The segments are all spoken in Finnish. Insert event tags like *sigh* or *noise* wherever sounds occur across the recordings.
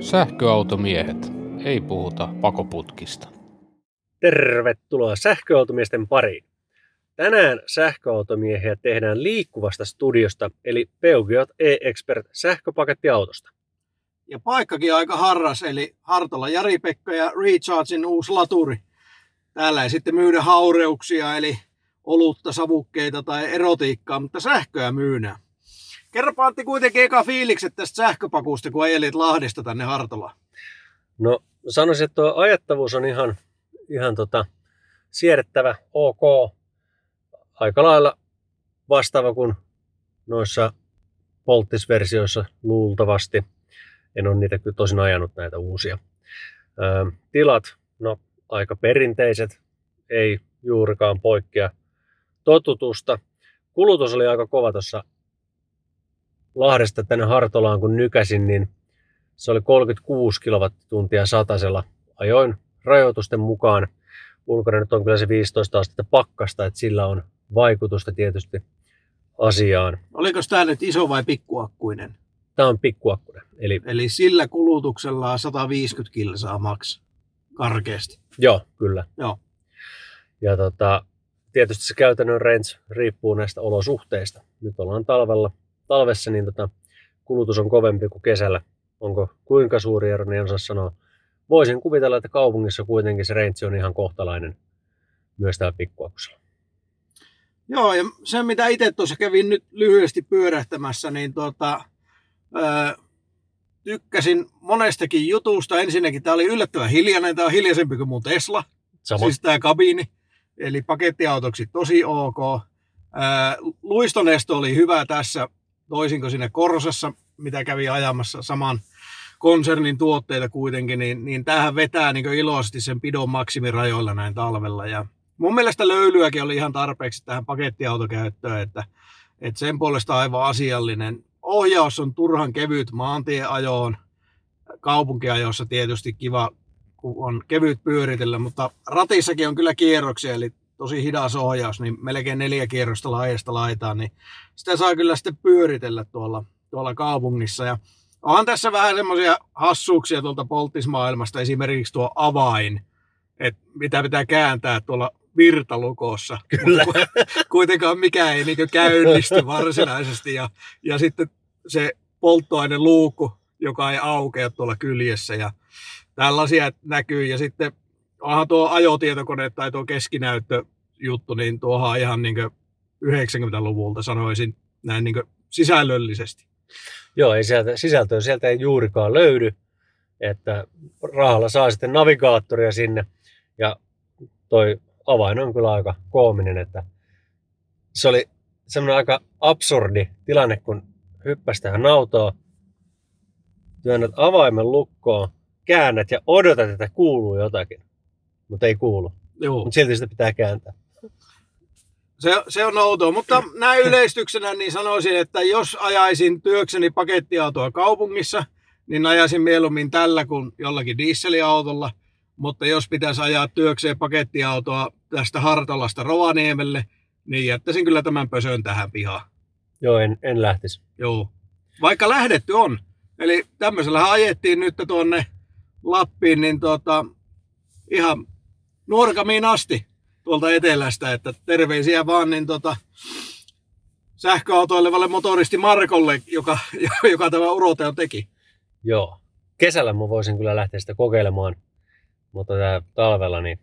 Sähköautomiehet. Ei puhuta pakoputkista. Tervetuloa sähköautomiesten pariin. Tänään sähköautomiehiä tehdään liikkuvasta studiosta, eli Peugeot e-Expert sähköpakettiautosta. Ja paikkakin aika harras, eli Hartola Jari-Pekka ja Rechargein uusi laturi. Täällä ei sitten myydä haureuksia, eli olutta, savukkeita tai erotiikkaa, mutta sähköä myynään. Kerropa Antti kuitenkin eka fiilikset tästä sähköpakusta, kun ajelit Lahdesta tänne Hartolaan. No sanoisin, että tuo ajattavuus on ihan, ihan tota, siedettävä, ok, aika lailla vastaava kuin noissa polttisversioissa luultavasti. En ole niitä kyllä tosin ajanut näitä uusia. Ö, tilat, no aika perinteiset, ei juurikaan poikkea totutusta. Kulutus oli aika kova tuossa Lahdesta tänne Hartolaan, kun nykäsin, niin se oli 36 kilowattituntia satasella. Ajoin rajoitusten mukaan. Ulkona nyt on kyllä se 15 astetta pakkasta, että sillä on vaikutusta tietysti asiaan. Oliko tämä nyt iso vai pikkuakkuinen? Tämä on pikkuakkuinen. Eli, Eli sillä kulutuksella 150 kilsaa maks karkeasti. joo, kyllä. Joo. Ja tota, tietysti se käytännön range riippuu näistä olosuhteista. Nyt ollaan talvella, talvessa, niin tota, kulutus on kovempi kuin kesällä. Onko kuinka suuri ero, niin en osaa sanoa. Voisin kuvitella, että kaupungissa kuitenkin se range on ihan kohtalainen myös täällä pikkuakkusella. Joo, ja se mitä itse tuossa kävin nyt lyhyesti pyörähtämässä, niin tuota, öö, tykkäsin monestakin jutusta. Ensinnäkin tämä oli yllättävän hiljainen, tämä on hiljaisempi kuin mun Tesla, Sama. siis tämä kabiini. Eli pakettiautoksi tosi ok. Öö, luistonesto oli hyvä tässä, toisin kuin siinä Korsassa, mitä kävi ajamassa saman konsernin tuotteita kuitenkin, niin, niin tämähän vetää niin iloisesti sen pidon maksimirajoilla näin talvella. Ja mun mielestä löylyäkin oli ihan tarpeeksi tähän pakettiautokäyttöön, että, että sen puolesta aivan asiallinen. Ohjaus on turhan kevyt maantieajoon, kaupunkiajossa tietysti kiva, kun on kevyt pyöritellä, mutta ratissakin on kyllä kierroksia, eli tosi hidas ohjaus, niin melkein neljä kierrosta laajasta laitaan, niin sitä saa kyllä sitten pyöritellä tuolla, tuolla kaupungissa. Ja onhan tässä vähän semmoisia hassuuksia tuolta polttismaailmasta, esimerkiksi tuo avain, että mitä pitää kääntää tuolla virtalukossa. *laughs* Kyllä. Kuitenkaan mikään ei niin käynnisty *laughs* varsinaisesti. Ja, ja sitten se polttoaineluukku, joka ei aukea tuolla kyljessä. Ja tällaisia näkyy. Ja sitten onhan tuo ajotietokone tai tuo keskinäyttöjuttu, niin tuohan ihan niin 90-luvulta sanoisin näin niin sisällöllisesti. Joo, ei sieltä, sisältöä sieltä ei juurikaan löydy, että rahalla saa sitten navigaattoria sinne ja toi avain on kyllä aika koominen, että se oli semmoinen aika absurdi tilanne, kun hyppäsi tähän autoon, työnnät avaimen lukkoon, käännät ja odotat, että kuuluu jotakin, mutta ei kuulu. Joo. Mutta silti sitä pitää kääntää. Se, se on outoa, mutta näin yleistyksenä niin sanoisin, että jos ajaisin työkseni pakettiautoa kaupungissa, niin ajaisin mieluummin tällä kuin jollakin dieseliautolla. Mutta jos pitäisi ajaa työkseen pakettiautoa tästä Hartolasta Rovaniemelle, niin jättäisin kyllä tämän pösön tähän pihaan. Joo, en, en lähtisi. Joo. Vaikka lähdetty on. Eli tämmöisellähän ajettiin nyt tuonne Lappiin, niin tota, ihan nuorkamiin asti tuolta etelästä, että terveisiä vaan niin tota, sähköautoilevalle motoristi Markolle, joka, *laughs* joka tämä uroteon teki. Joo. Kesällä mä voisin kyllä lähteä sitä kokeilemaan, mutta tää talvella niin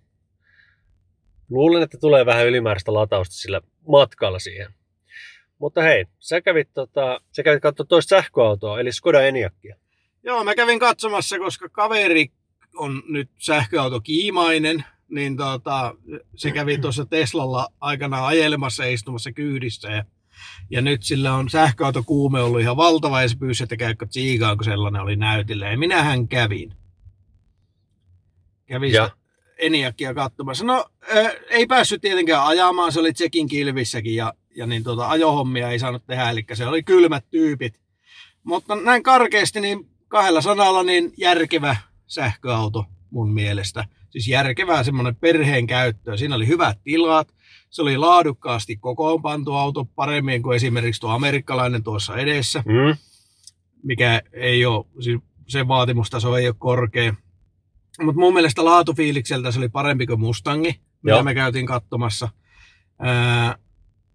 luulen, että tulee vähän ylimääräistä latausta sillä matkalla siihen. Mutta hei, sä kävit, tota, sä kävit katsoa toista sähköautoa, eli Skoda Enyaqia. Joo, mä kävin katsomassa, koska kaveri on nyt sähköautokiimainen, niin tota, se kävi tuossa Teslalla aikana ajelemassa ja istumassa kyydissä. Ja, ja nyt sillä on sähköautokuume ollut ihan valtava ja se pyysi, että käykö tsiigaan, kun sellainen oli näytillä. Ja minähän kävin. Kävin Ja? Eniakia katsomassa. No äh, ei päässyt tietenkään ajamaan, se oli Tsekin kilvissäkin ja, ja niin tota, ajohommia ei saanut tehdä, eli se oli kylmät tyypit. Mutta näin karkeasti, niin kahdella sanalla niin järkevä sähköauto mun mielestä. Siis järkevää semmoinen perheen käyttöön. Siinä oli hyvät tilat, se oli laadukkaasti kokoonpantu auto paremmin kuin esimerkiksi tuo amerikkalainen tuossa edessä. Mm? mikä ei ole, siis sen vaatimustaso ei ole korkea. Mutta mun mielestä laatufiilikseltä se oli parempi kuin Mustangi, mitä Joo. me käytiin katsomassa. Ää,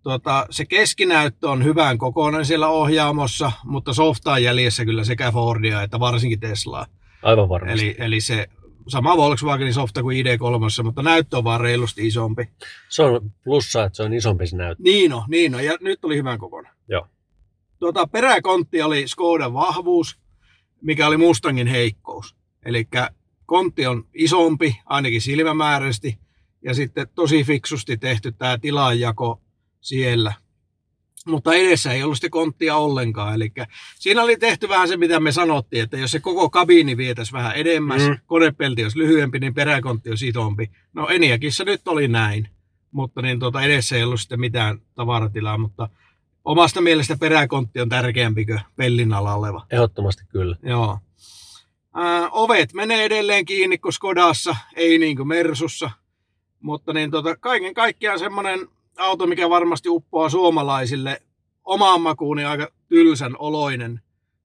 tota, se keskinäyttö on hyvän kokoinen siellä ohjaamossa, mutta softa on jäljessä kyllä sekä Fordia että varsinkin Teslaa. Aivan varmasti. Eli, eli se sama Volkswagenin softa kuin ID3, mutta näyttö on vaan reilusti isompi. Se on plussa, että se on isompi se näyttö. Niin on, niin on. Ja nyt oli hyvän kokoinen. Joo. Tuota, peräkontti oli Skodan vahvuus, mikä oli Mustangin heikkous. Eli kontti on isompi, ainakin silmämääräisesti, ja sitten tosi fiksusti tehty tämä tilanjako siellä. Mutta edessä ei ollut sitä konttia ollenkaan. Eli siinä oli tehty vähän se, mitä me sanottiin, että jos se koko kabiini vietäisi vähän edemmäs, Mm. konepelti olisi lyhyempi, niin peräkontti olisi isompi. No Eniakissa nyt oli näin, mutta niin tuota, edessä ei ollut sitten mitään tavaratilaa, mutta omasta mielestä peräkontti on tärkeämpi kuin pellin alla oleva. Ehdottomasti kyllä. Joo. Ää, ovet menee edelleen kiinni kuin Skodassa, ei niin kuin Mersussa. Mutta niin tota, kaiken kaikkiaan semmoinen auto, mikä varmasti uppoaa suomalaisille omaan makuun, niin aika tylsän oloinen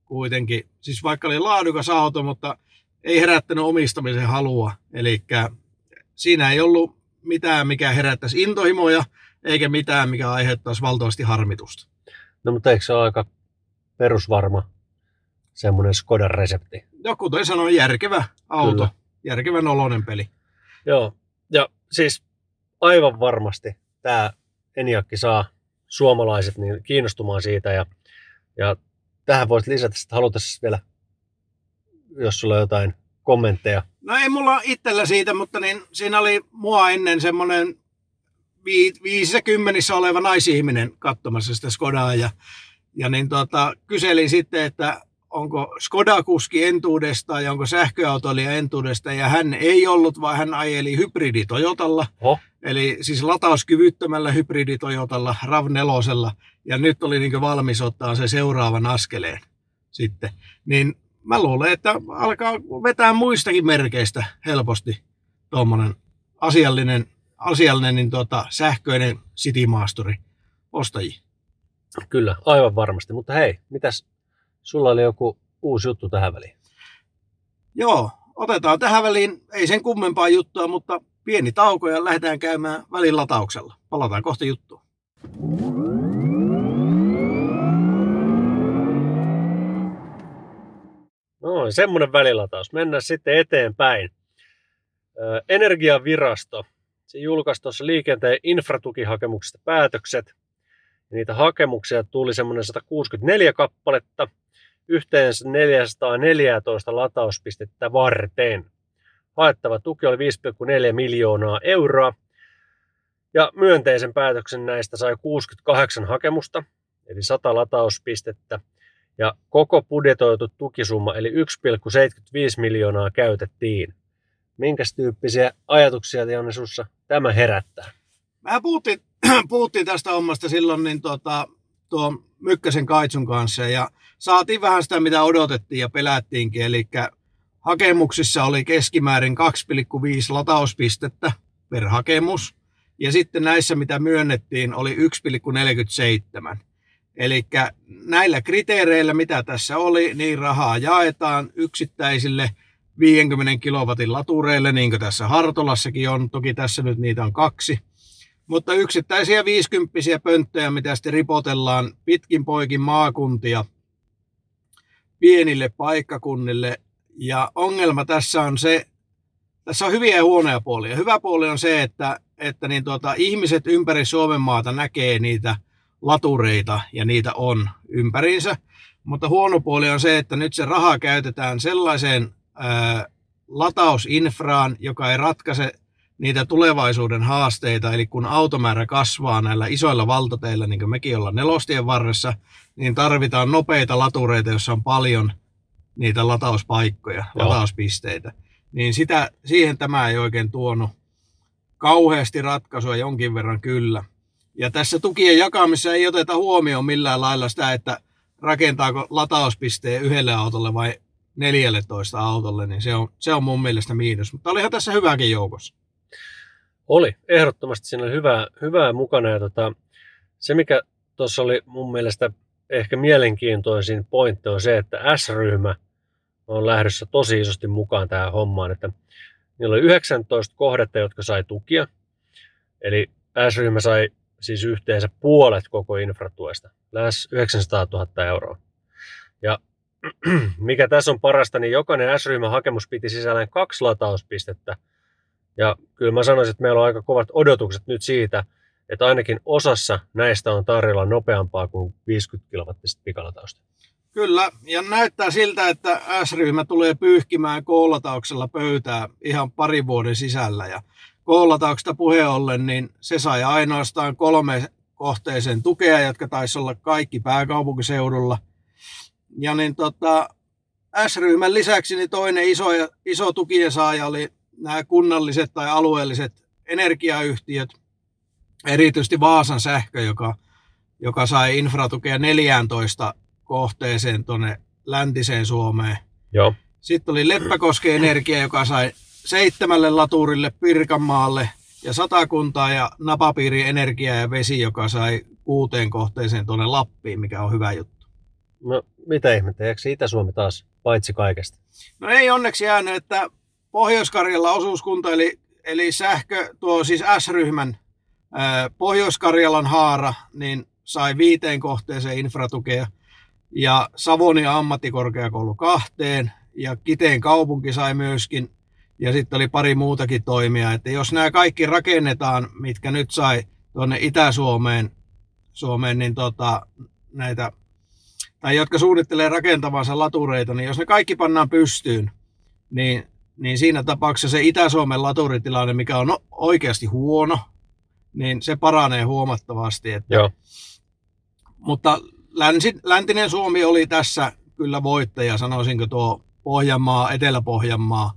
kuitenkin. Siis vaikka oli laadukas auto, mutta ei herättänyt omistamisen halua. Eli siinä ei ollut mitään, mikä herättäisi intohimoja, eikä mitään, mikä aiheuttaisi valtavasti harmitusta. No mutta eikö se ole aika perusvarma semmoinen Skodan resepti? Joku toi sanoi järkevä auto. Kyllä. järkevän oloinen peli. Joo. Ja siis aivan varmasti tämä Eniakki saa suomalaiset niin kiinnostumaan siitä ja, ja tähän voisit lisätä, että halutessa vielä, jos sulla on jotain kommentteja. No ei mulla itsellä siitä, mutta niin siinä oli mua ennen semmoinen vii, viisissä kymmenissä oleva naisihminen katsomassa sitä Skodaa ja, ja niin tota, kyselin sitten, että onko Skoda-kuski entuudesta ja onko sähköautoilija entuudesta ja hän ei ollut, vaan hän ajeli hybridi Toyotalla. Oho. Eli siis latauskyvyttömällä hybridi Toyotalla, RAV4. Ja nyt oli niin valmis ottaa se seuraavan askeleen sitten. Niin mä luulen, että alkaa vetää muistakin merkeistä helposti tuommoinen asiallinen, asiallinen niin tota, sähköinen citymaasturi ostajia. Kyllä, aivan varmasti. Mutta hei, mitäs sulla oli joku uusi juttu tähän väliin? Joo, otetaan tähän väliin, ei sen kummempaa juttua, mutta pieni tauko ja lähdetään käymään välin latauksella. Palataan kohta juttuun. No, semmoinen välilataus. Mennään sitten eteenpäin. Energiavirasto. Se julkaisi tuossa liikenteen infratukihakemuksista päätökset. Niitä hakemuksia tuli semmoinen 164 kappaletta, yhteensä 414 latauspistettä varten. Haettava tuki oli 5,4 miljoonaa euroa. Ja myönteisen päätöksen näistä sai 68 hakemusta, eli 100 latauspistettä. Ja koko budjetoitu tukisumma, eli 1,75 miljoonaa käytettiin. Minkäs tyyppisiä ajatuksia, Tianne, sussa tämä herättää? Mä puhuttiin, *clears throat* puhuttiin tästä hommasta silloin niin tota, tuo Mykkäsen Kaitsun kanssa ja saatiin vähän sitä, mitä odotettiin ja pelättiinkin. Eli hakemuksissa oli keskimäärin 2,5 latauspistettä per hakemus. Ja sitten näissä, mitä myönnettiin, oli 1,47. Eli näillä kriteereillä, mitä tässä oli, niin rahaa jaetaan yksittäisille 50 kilowatin latureille, niin kuin tässä Hartolassakin on. Toki tässä nyt niitä on kaksi. Mutta yksittäisiä 50 pönttöjä, mitä sitten ripotellaan pitkin poikin maakuntia pienille paikkakunnille. Ja ongelma tässä on se, tässä on hyviä ja huonoja puolia. Hyvä puoli on se, että, että niin tuota, ihmiset ympäri Suomen maata näkee niitä latureita ja niitä on ympäriinsä. Mutta huono puoli on se, että nyt se raha käytetään sellaiseen ää, latausinfraan, joka ei ratkaise niitä tulevaisuuden haasteita. Eli kun automäärä kasvaa näillä isoilla valtateillä, niin kuin mekin ollaan nelostien varressa, niin tarvitaan nopeita latureita, joissa on paljon niitä latauspaikkoja, Joo. latauspisteitä. Niin sitä, siihen tämä ei oikein tuonut kauheasti ratkaisua jonkin verran kyllä. Ja tässä tukien jakamisessa ei oteta huomioon millään lailla sitä, että rakentaako latauspisteen yhdelle autolle vai 14 autolle, niin se on, se on mun mielestä miinus. Mutta olihan tässä hyväkin joukossa. Oli, ehdottomasti siinä oli hyvää, hyvää mukana. Ja tota, se, mikä tuossa oli mun mielestä ehkä mielenkiintoisin pointti on se, että S-ryhmä on lähdössä tosi isosti mukaan tähän hommaan, että niillä oli 19 kohdetta, jotka sai tukia. Eli S-ryhmä sai siis yhteensä puolet koko infratuesta, lähes 900 000 euroa. Ja *clears throat* mikä tässä on parasta, niin jokainen S-ryhmän hakemus piti sisällään kaksi latauspistettä. Ja kyllä mä sanoisin, että meillä on aika kovat odotukset nyt siitä, että ainakin osassa näistä on tarjolla nopeampaa kuin 50 kilowattista pikalatausta. Kyllä, ja näyttää siltä, että S-ryhmä tulee pyyhkimään koolatauksella pöytää ihan parin vuoden sisällä. Ja koolatauksesta puheen ollen, niin se sai ainoastaan kolme kohteeseen tukea, jotka taisi olla kaikki pääkaupunkiseudulla. Ja niin tota, S-ryhmän lisäksi niin toinen iso, iso tukien saaja oli nämä kunnalliset tai alueelliset energiayhtiöt, erityisesti Vaasan sähkö, joka, joka sai infratukea 14 kohteeseen tuonne läntiseen Suomeen. Joo. Sitten oli Leppäkosken Energia, joka sai seitsemälle laturille Pirkanmaalle ja satakuntaa ja Napapiiri Energia ja Vesi, joka sai kuuteen kohteeseen tuonne Lappiin, mikä on hyvä juttu. No mitä ihmettä, eikö Itä-Suomi taas paitsi kaikesta? No ei onneksi jäänyt, että Pohjois-Karjalla osuuskunta, eli, eli sähkö, tuo siis S-ryhmän Pohjois-Karjalan haara, niin sai viiteen kohteeseen infratukea. Ja Savonia ammattikorkeakoulu kahteen ja Kiteen kaupunki sai myöskin ja sitten oli pari muutakin toimia, että jos nämä kaikki rakennetaan, mitkä nyt sai tuonne Itä-Suomeen, Suomeen, niin tota, näitä, tai jotka suunnittelee rakentavansa latureita, niin jos ne kaikki pannaan pystyyn, niin, niin siinä tapauksessa se Itä-Suomen laturitilanne, mikä on oikeasti huono, niin se paranee huomattavasti. Että, Joo. Mutta länsi, läntinen Suomi oli tässä kyllä voittaja, sanoisinko tuo Pohjanmaa, Etelä-Pohjanmaa,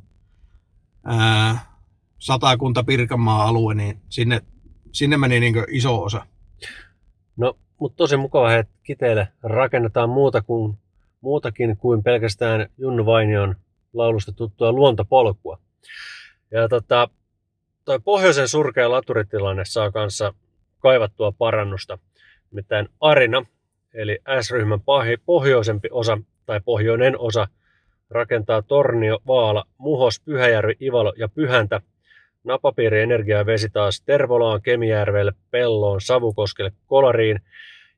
ää, Satakunta, Pirkanmaa alue, niin sinne, sinne meni niin iso osa. No, mutta tosi mukava, että Kiteelle rakennetaan muuta kuin, muutakin kuin pelkästään Junnu Vainion laulusta tuttua luontopolkua. Ja tota, toi pohjoisen surkea laturitilanne saa kanssa kaivattua parannusta. Nimittäin Arina, eli S-ryhmän pohjoisempi osa tai pohjoinen osa, rakentaa Tornio, Vaala, Muhos, Pyhäjärvi, Ivalo ja Pyhäntä. Napapiiri, energia vesi taas Tervolaan, Kemijärvelle, Pelloon, Savukoskelle, Kolariin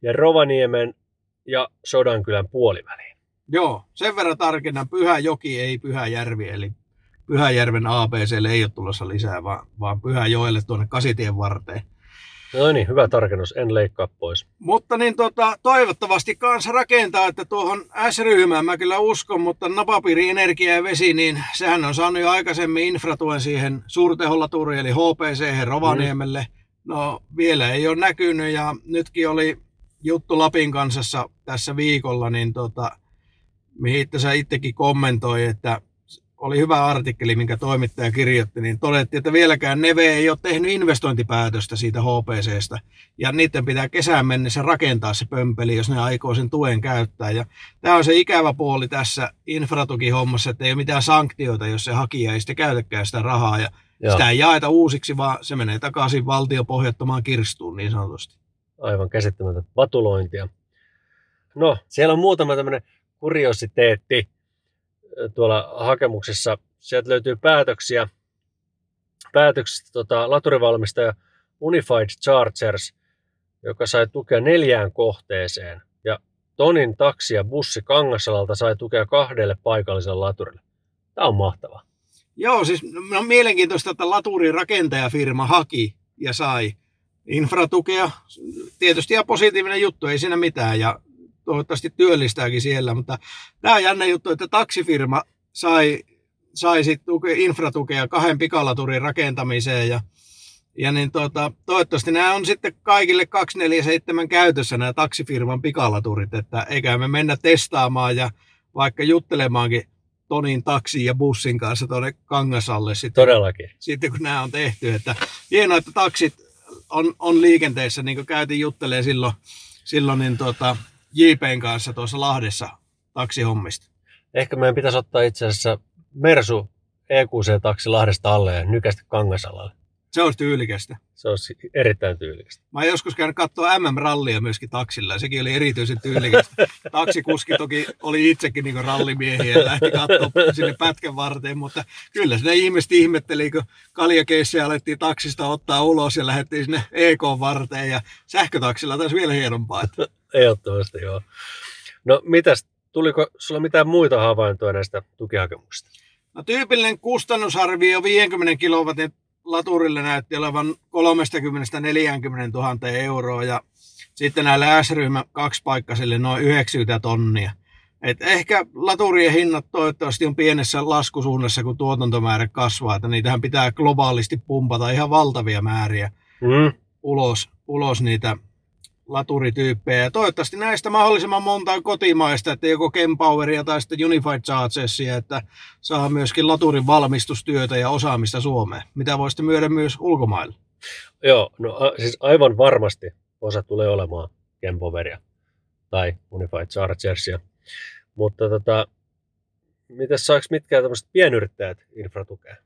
ja Rovaniemen ja Sodankylän puoliväliin. Joo, sen verran tarkennan Pyhäjoki ei Pyhäjärvi, eli Pyhäjärven ABClle ei ole tulossa lisää, vaan, vaan Pyhäjoelle tuonne Kasitien varteen. No niin, hyvä tarkennus, en leikkaa pois. Mutta niin tota, toivottavasti kanssa rakentaa, että tuohon S-ryhmään mä kyllä uskon, mutta napapiiri, energia ja vesi, niin sehän on saanut jo aikaisemmin infratuen siihen suurtehollaturiin, eli HPC Rovaniemelle. Mm. No vielä ei ole näkynyt ja nytkin oli juttu Lapin kansassa tässä viikolla, niin tota, mihin sä itsekin kommentoi, että oli hyvä artikkeli, minkä toimittaja kirjoitti, niin todettiin, että vieläkään Neve ei ole tehnyt investointipäätöstä siitä HPCstä. Ja niiden pitää kesään mennessä rakentaa se pömpeli, jos ne aikoo sen tuen käyttää. Ja tämä on se ikävä puoli tässä infratukihommassa, että ei ole mitään sanktioita, jos se hakija ei sitten käytäkään sitä rahaa. Ja Joo. sitä ei jaeta uusiksi, vaan se menee takaisin valtiopohjattomaan kirstuun niin sanotusti. Aivan käsittämätöntä vatulointia. No, siellä on muutama tämmöinen kuriositeetti tuolla hakemuksessa. Sieltä löytyy päätöksiä, päätöksistä tota, laturivalmistaja Unified Chargers, joka sai tukea neljään kohteeseen. Ja Tonin taksi ja bussi Kangasalalta sai tukea kahdelle paikalliselle laturille. Tämä on mahtavaa. Joo, siis no, mielenkiintoista, että laturin rakentajafirma haki ja sai infratukea. Tietysti ihan positiivinen juttu, ei siinä mitään. Ja toivottavasti työllistääkin siellä, mutta tämä jännä juttu, että taksifirma sai, sai sit infratukea kahden pikalaturin rakentamiseen ja, ja niin tuota, toivottavasti nämä on sitten kaikille 247 käytössä nämä taksifirman pikalaturit, että eikä me mennä testaamaan ja vaikka juttelemaankin Tonin taksi ja bussin kanssa tuonne Kangasalle sitten, Todellakin. sitten kun nämä on tehty. Että hienoa, että taksit on, on liikenteessä, niin kuin käytiin juttelee silloin, silloin niin tuota, JPn kanssa tuossa Lahdessa taksihommista. Ehkä meidän pitäisi ottaa itse asiassa Mersu EQC-taksi Lahdesta alle ja nykästä Kangasalalle. Se olisi tyylikästä. Se olisi erittäin tyylikästä. Mä oon joskus käynyt katsoa MM-rallia myöskin taksilla ja sekin oli erityisen tyylikästä. *laughs* Taksikuski toki oli itsekin niin rallimiehiä ja lähti katsoa sinne pätkän varteen, mutta kyllä sinne ihmiset ihmetteli, kun kaljakeissejä alettiin taksista ottaa ulos ja lähdettiin sinne EK-varteen ja sähkötaksilla taisi vielä hienompaa. Että... Ehdottomasti joo. No mitäs, tuliko sulla mitään muita havaintoja näistä tukihakemuksista? No, tyypillinen kustannusarvio 50 kilowatin laturille näytti olevan 30-40 000 euroa ja sitten näille S-ryhmä kaksipaikkaisille noin 90 tonnia. Et ehkä laturien hinnat toivottavasti on pienessä laskusuunnassa, kun tuotantomäärä kasvaa, että niitähän pitää globaalisti pumpata ihan valtavia määriä mm. ulos, ulos niitä laturityyppejä. Ja toivottavasti näistä mahdollisimman monta on kotimaista, että joko Kempoweria tai sitten Unified Chargesia, että saa myöskin laturin valmistustyötä ja osaamista Suomeen, mitä voisitte myydä myös ulkomaille. Joo, no siis aivan varmasti osa tulee olemaan Kempoweria tai Unified Chargersia. Mutta tota, miten saako mitkään tämmöiset pienyrittäjät infratukea?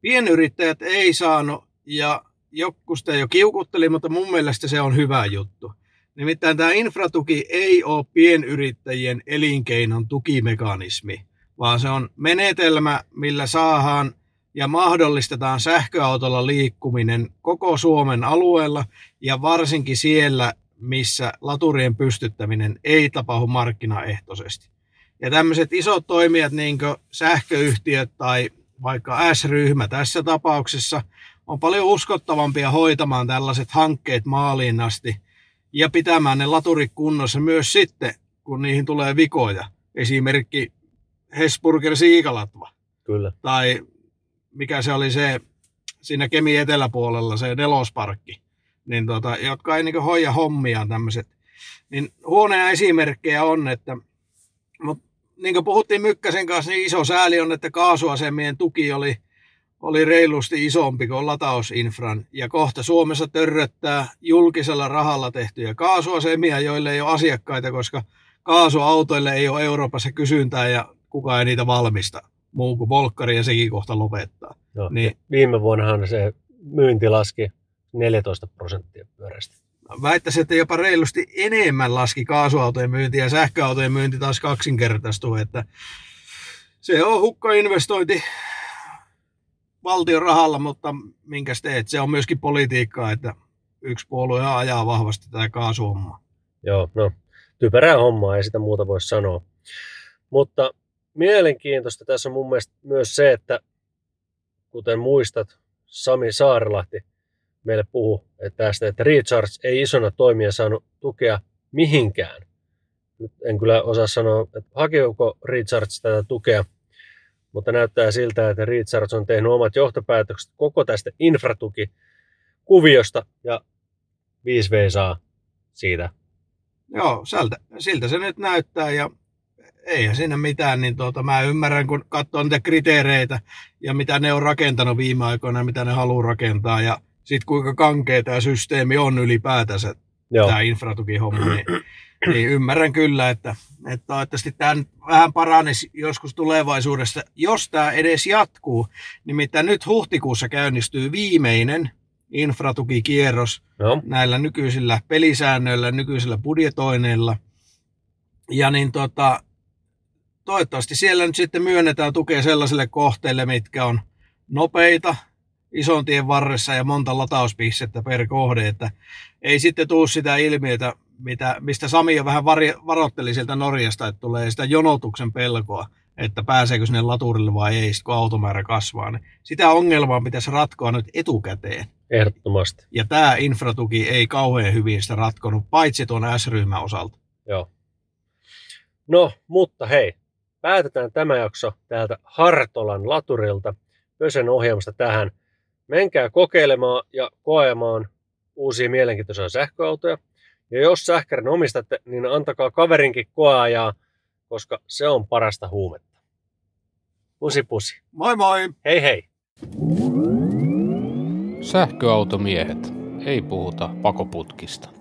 Pienyrittäjät ei saanut ja joku sitä jo kiukutteli, mutta mun mielestä se on hyvä juttu. Nimittäin tämä infratuki ei ole pienyrittäjien elinkeinon tukimekanismi, vaan se on menetelmä, millä saadaan ja mahdollistetaan sähköautolla liikkuminen koko Suomen alueella ja varsinkin siellä, missä laturien pystyttäminen ei tapahdu markkinaehtoisesti. Ja tämmöiset isot toimijat, niin kuin sähköyhtiöt tai vaikka S-ryhmä tässä tapauksessa, on paljon uskottavampia hoitamaan tällaiset hankkeet maaliin asti ja pitämään ne laturit kunnossa myös sitten, kun niihin tulee vikoja. Esimerkki Hesburger Siikalatva. Kyllä. Tai mikä se oli se siinä Kemi eteläpuolella, se nelosparkki. Niin tota, jotka ei niin hoija hommiaan tämmöiset. Niin huoneja esimerkkejä on, että mutta niin kuin puhuttiin Mykkäsen kanssa, niin iso sääli on, että kaasuasemien tuki oli – oli reilusti isompi kuin latausinfran ja kohta Suomessa törröttää julkisella rahalla tehtyjä kaasuasemia, joille ei ole asiakkaita, koska kaasuautoille ei ole Euroopassa kysyntää ja kukaan ei niitä valmista muu kuin Volkkari ja sekin kohta lopettaa. No, niin, viime vuonnahan se myynti laski 14 prosenttia pyörästä. Väittäisin, että jopa reilusti enemmän laski kaasuautojen myynti ja sähköautojen myynti taas kaksinkertaistui, että se on hukkainvestointi valtion rahalla, mutta minkä teet? Se on myöskin politiikkaa, että yksi puolue ajaa vahvasti tätä kaasuhommaa. Joo, no typerää hommaa, ei sitä muuta voi sanoa. Mutta mielenkiintoista tässä on mun mielestä myös se, että kuten muistat, Sami Saarelahti meille puhu että tästä, että Recharge ei isona toimija saanut tukea mihinkään. Nyt en kyllä osaa sanoa, että hakeeko Recharge tätä tukea – mutta näyttää siltä, että Richards on tehnyt omat johtopäätökset koko tästä infratuki-kuviosta ja 5V saa siitä. Joo, siltä, siltä se nyt näyttää ja eihän siinä mitään, niin tuota, mä ymmärrän, kun katsoo niitä kriteereitä ja mitä ne on rakentanut viime aikoina mitä ne haluaa rakentaa ja sitten kuinka kankea tämä systeemi on ylipäätänsä, tämä infratukihomma, niin niin ymmärrän kyllä, että, että toivottavasti tämä vähän paranisi joskus tulevaisuudessa, jos tämä edes jatkuu. Nimittäin nyt huhtikuussa käynnistyy viimeinen infratukikierros no. näillä nykyisillä pelisäännöillä, nykyisillä budjetoineilla. Ja niin tota, toivottavasti siellä nyt sitten myönnetään tukea sellaisille kohteille, mitkä on nopeita, ison tien varressa ja monta latauspistettä per kohde, että ei sitten tule sitä ilmiötä, mitä, mistä Sami jo vähän var, varoitteli sieltä Norjasta, että tulee sitä jonotuksen pelkoa, että pääseekö sinne laturille vai ei, kun automäärä kasvaa. Niin sitä ongelmaa pitäisi ratkoa nyt etukäteen. Ehdottomasti. Ja tämä infratuki ei kauhean hyvin sitä ratkonut, paitsi tuon S-ryhmän osalta. Joo. No, mutta hei, päätetään tämä jakso täältä Hartolan laturilta, Pösen ohjelmasta tähän. Menkää kokeilemaan ja koemaan uusia mielenkiintoisia sähköautoja. Ja jos sähkärin omistatte, niin antakaa kaverinkin koeajaa, koska se on parasta huumetta. Pusi pusi. Moi moi! Hei hei! Sähköautomiehet. Ei puhuta pakoputkista.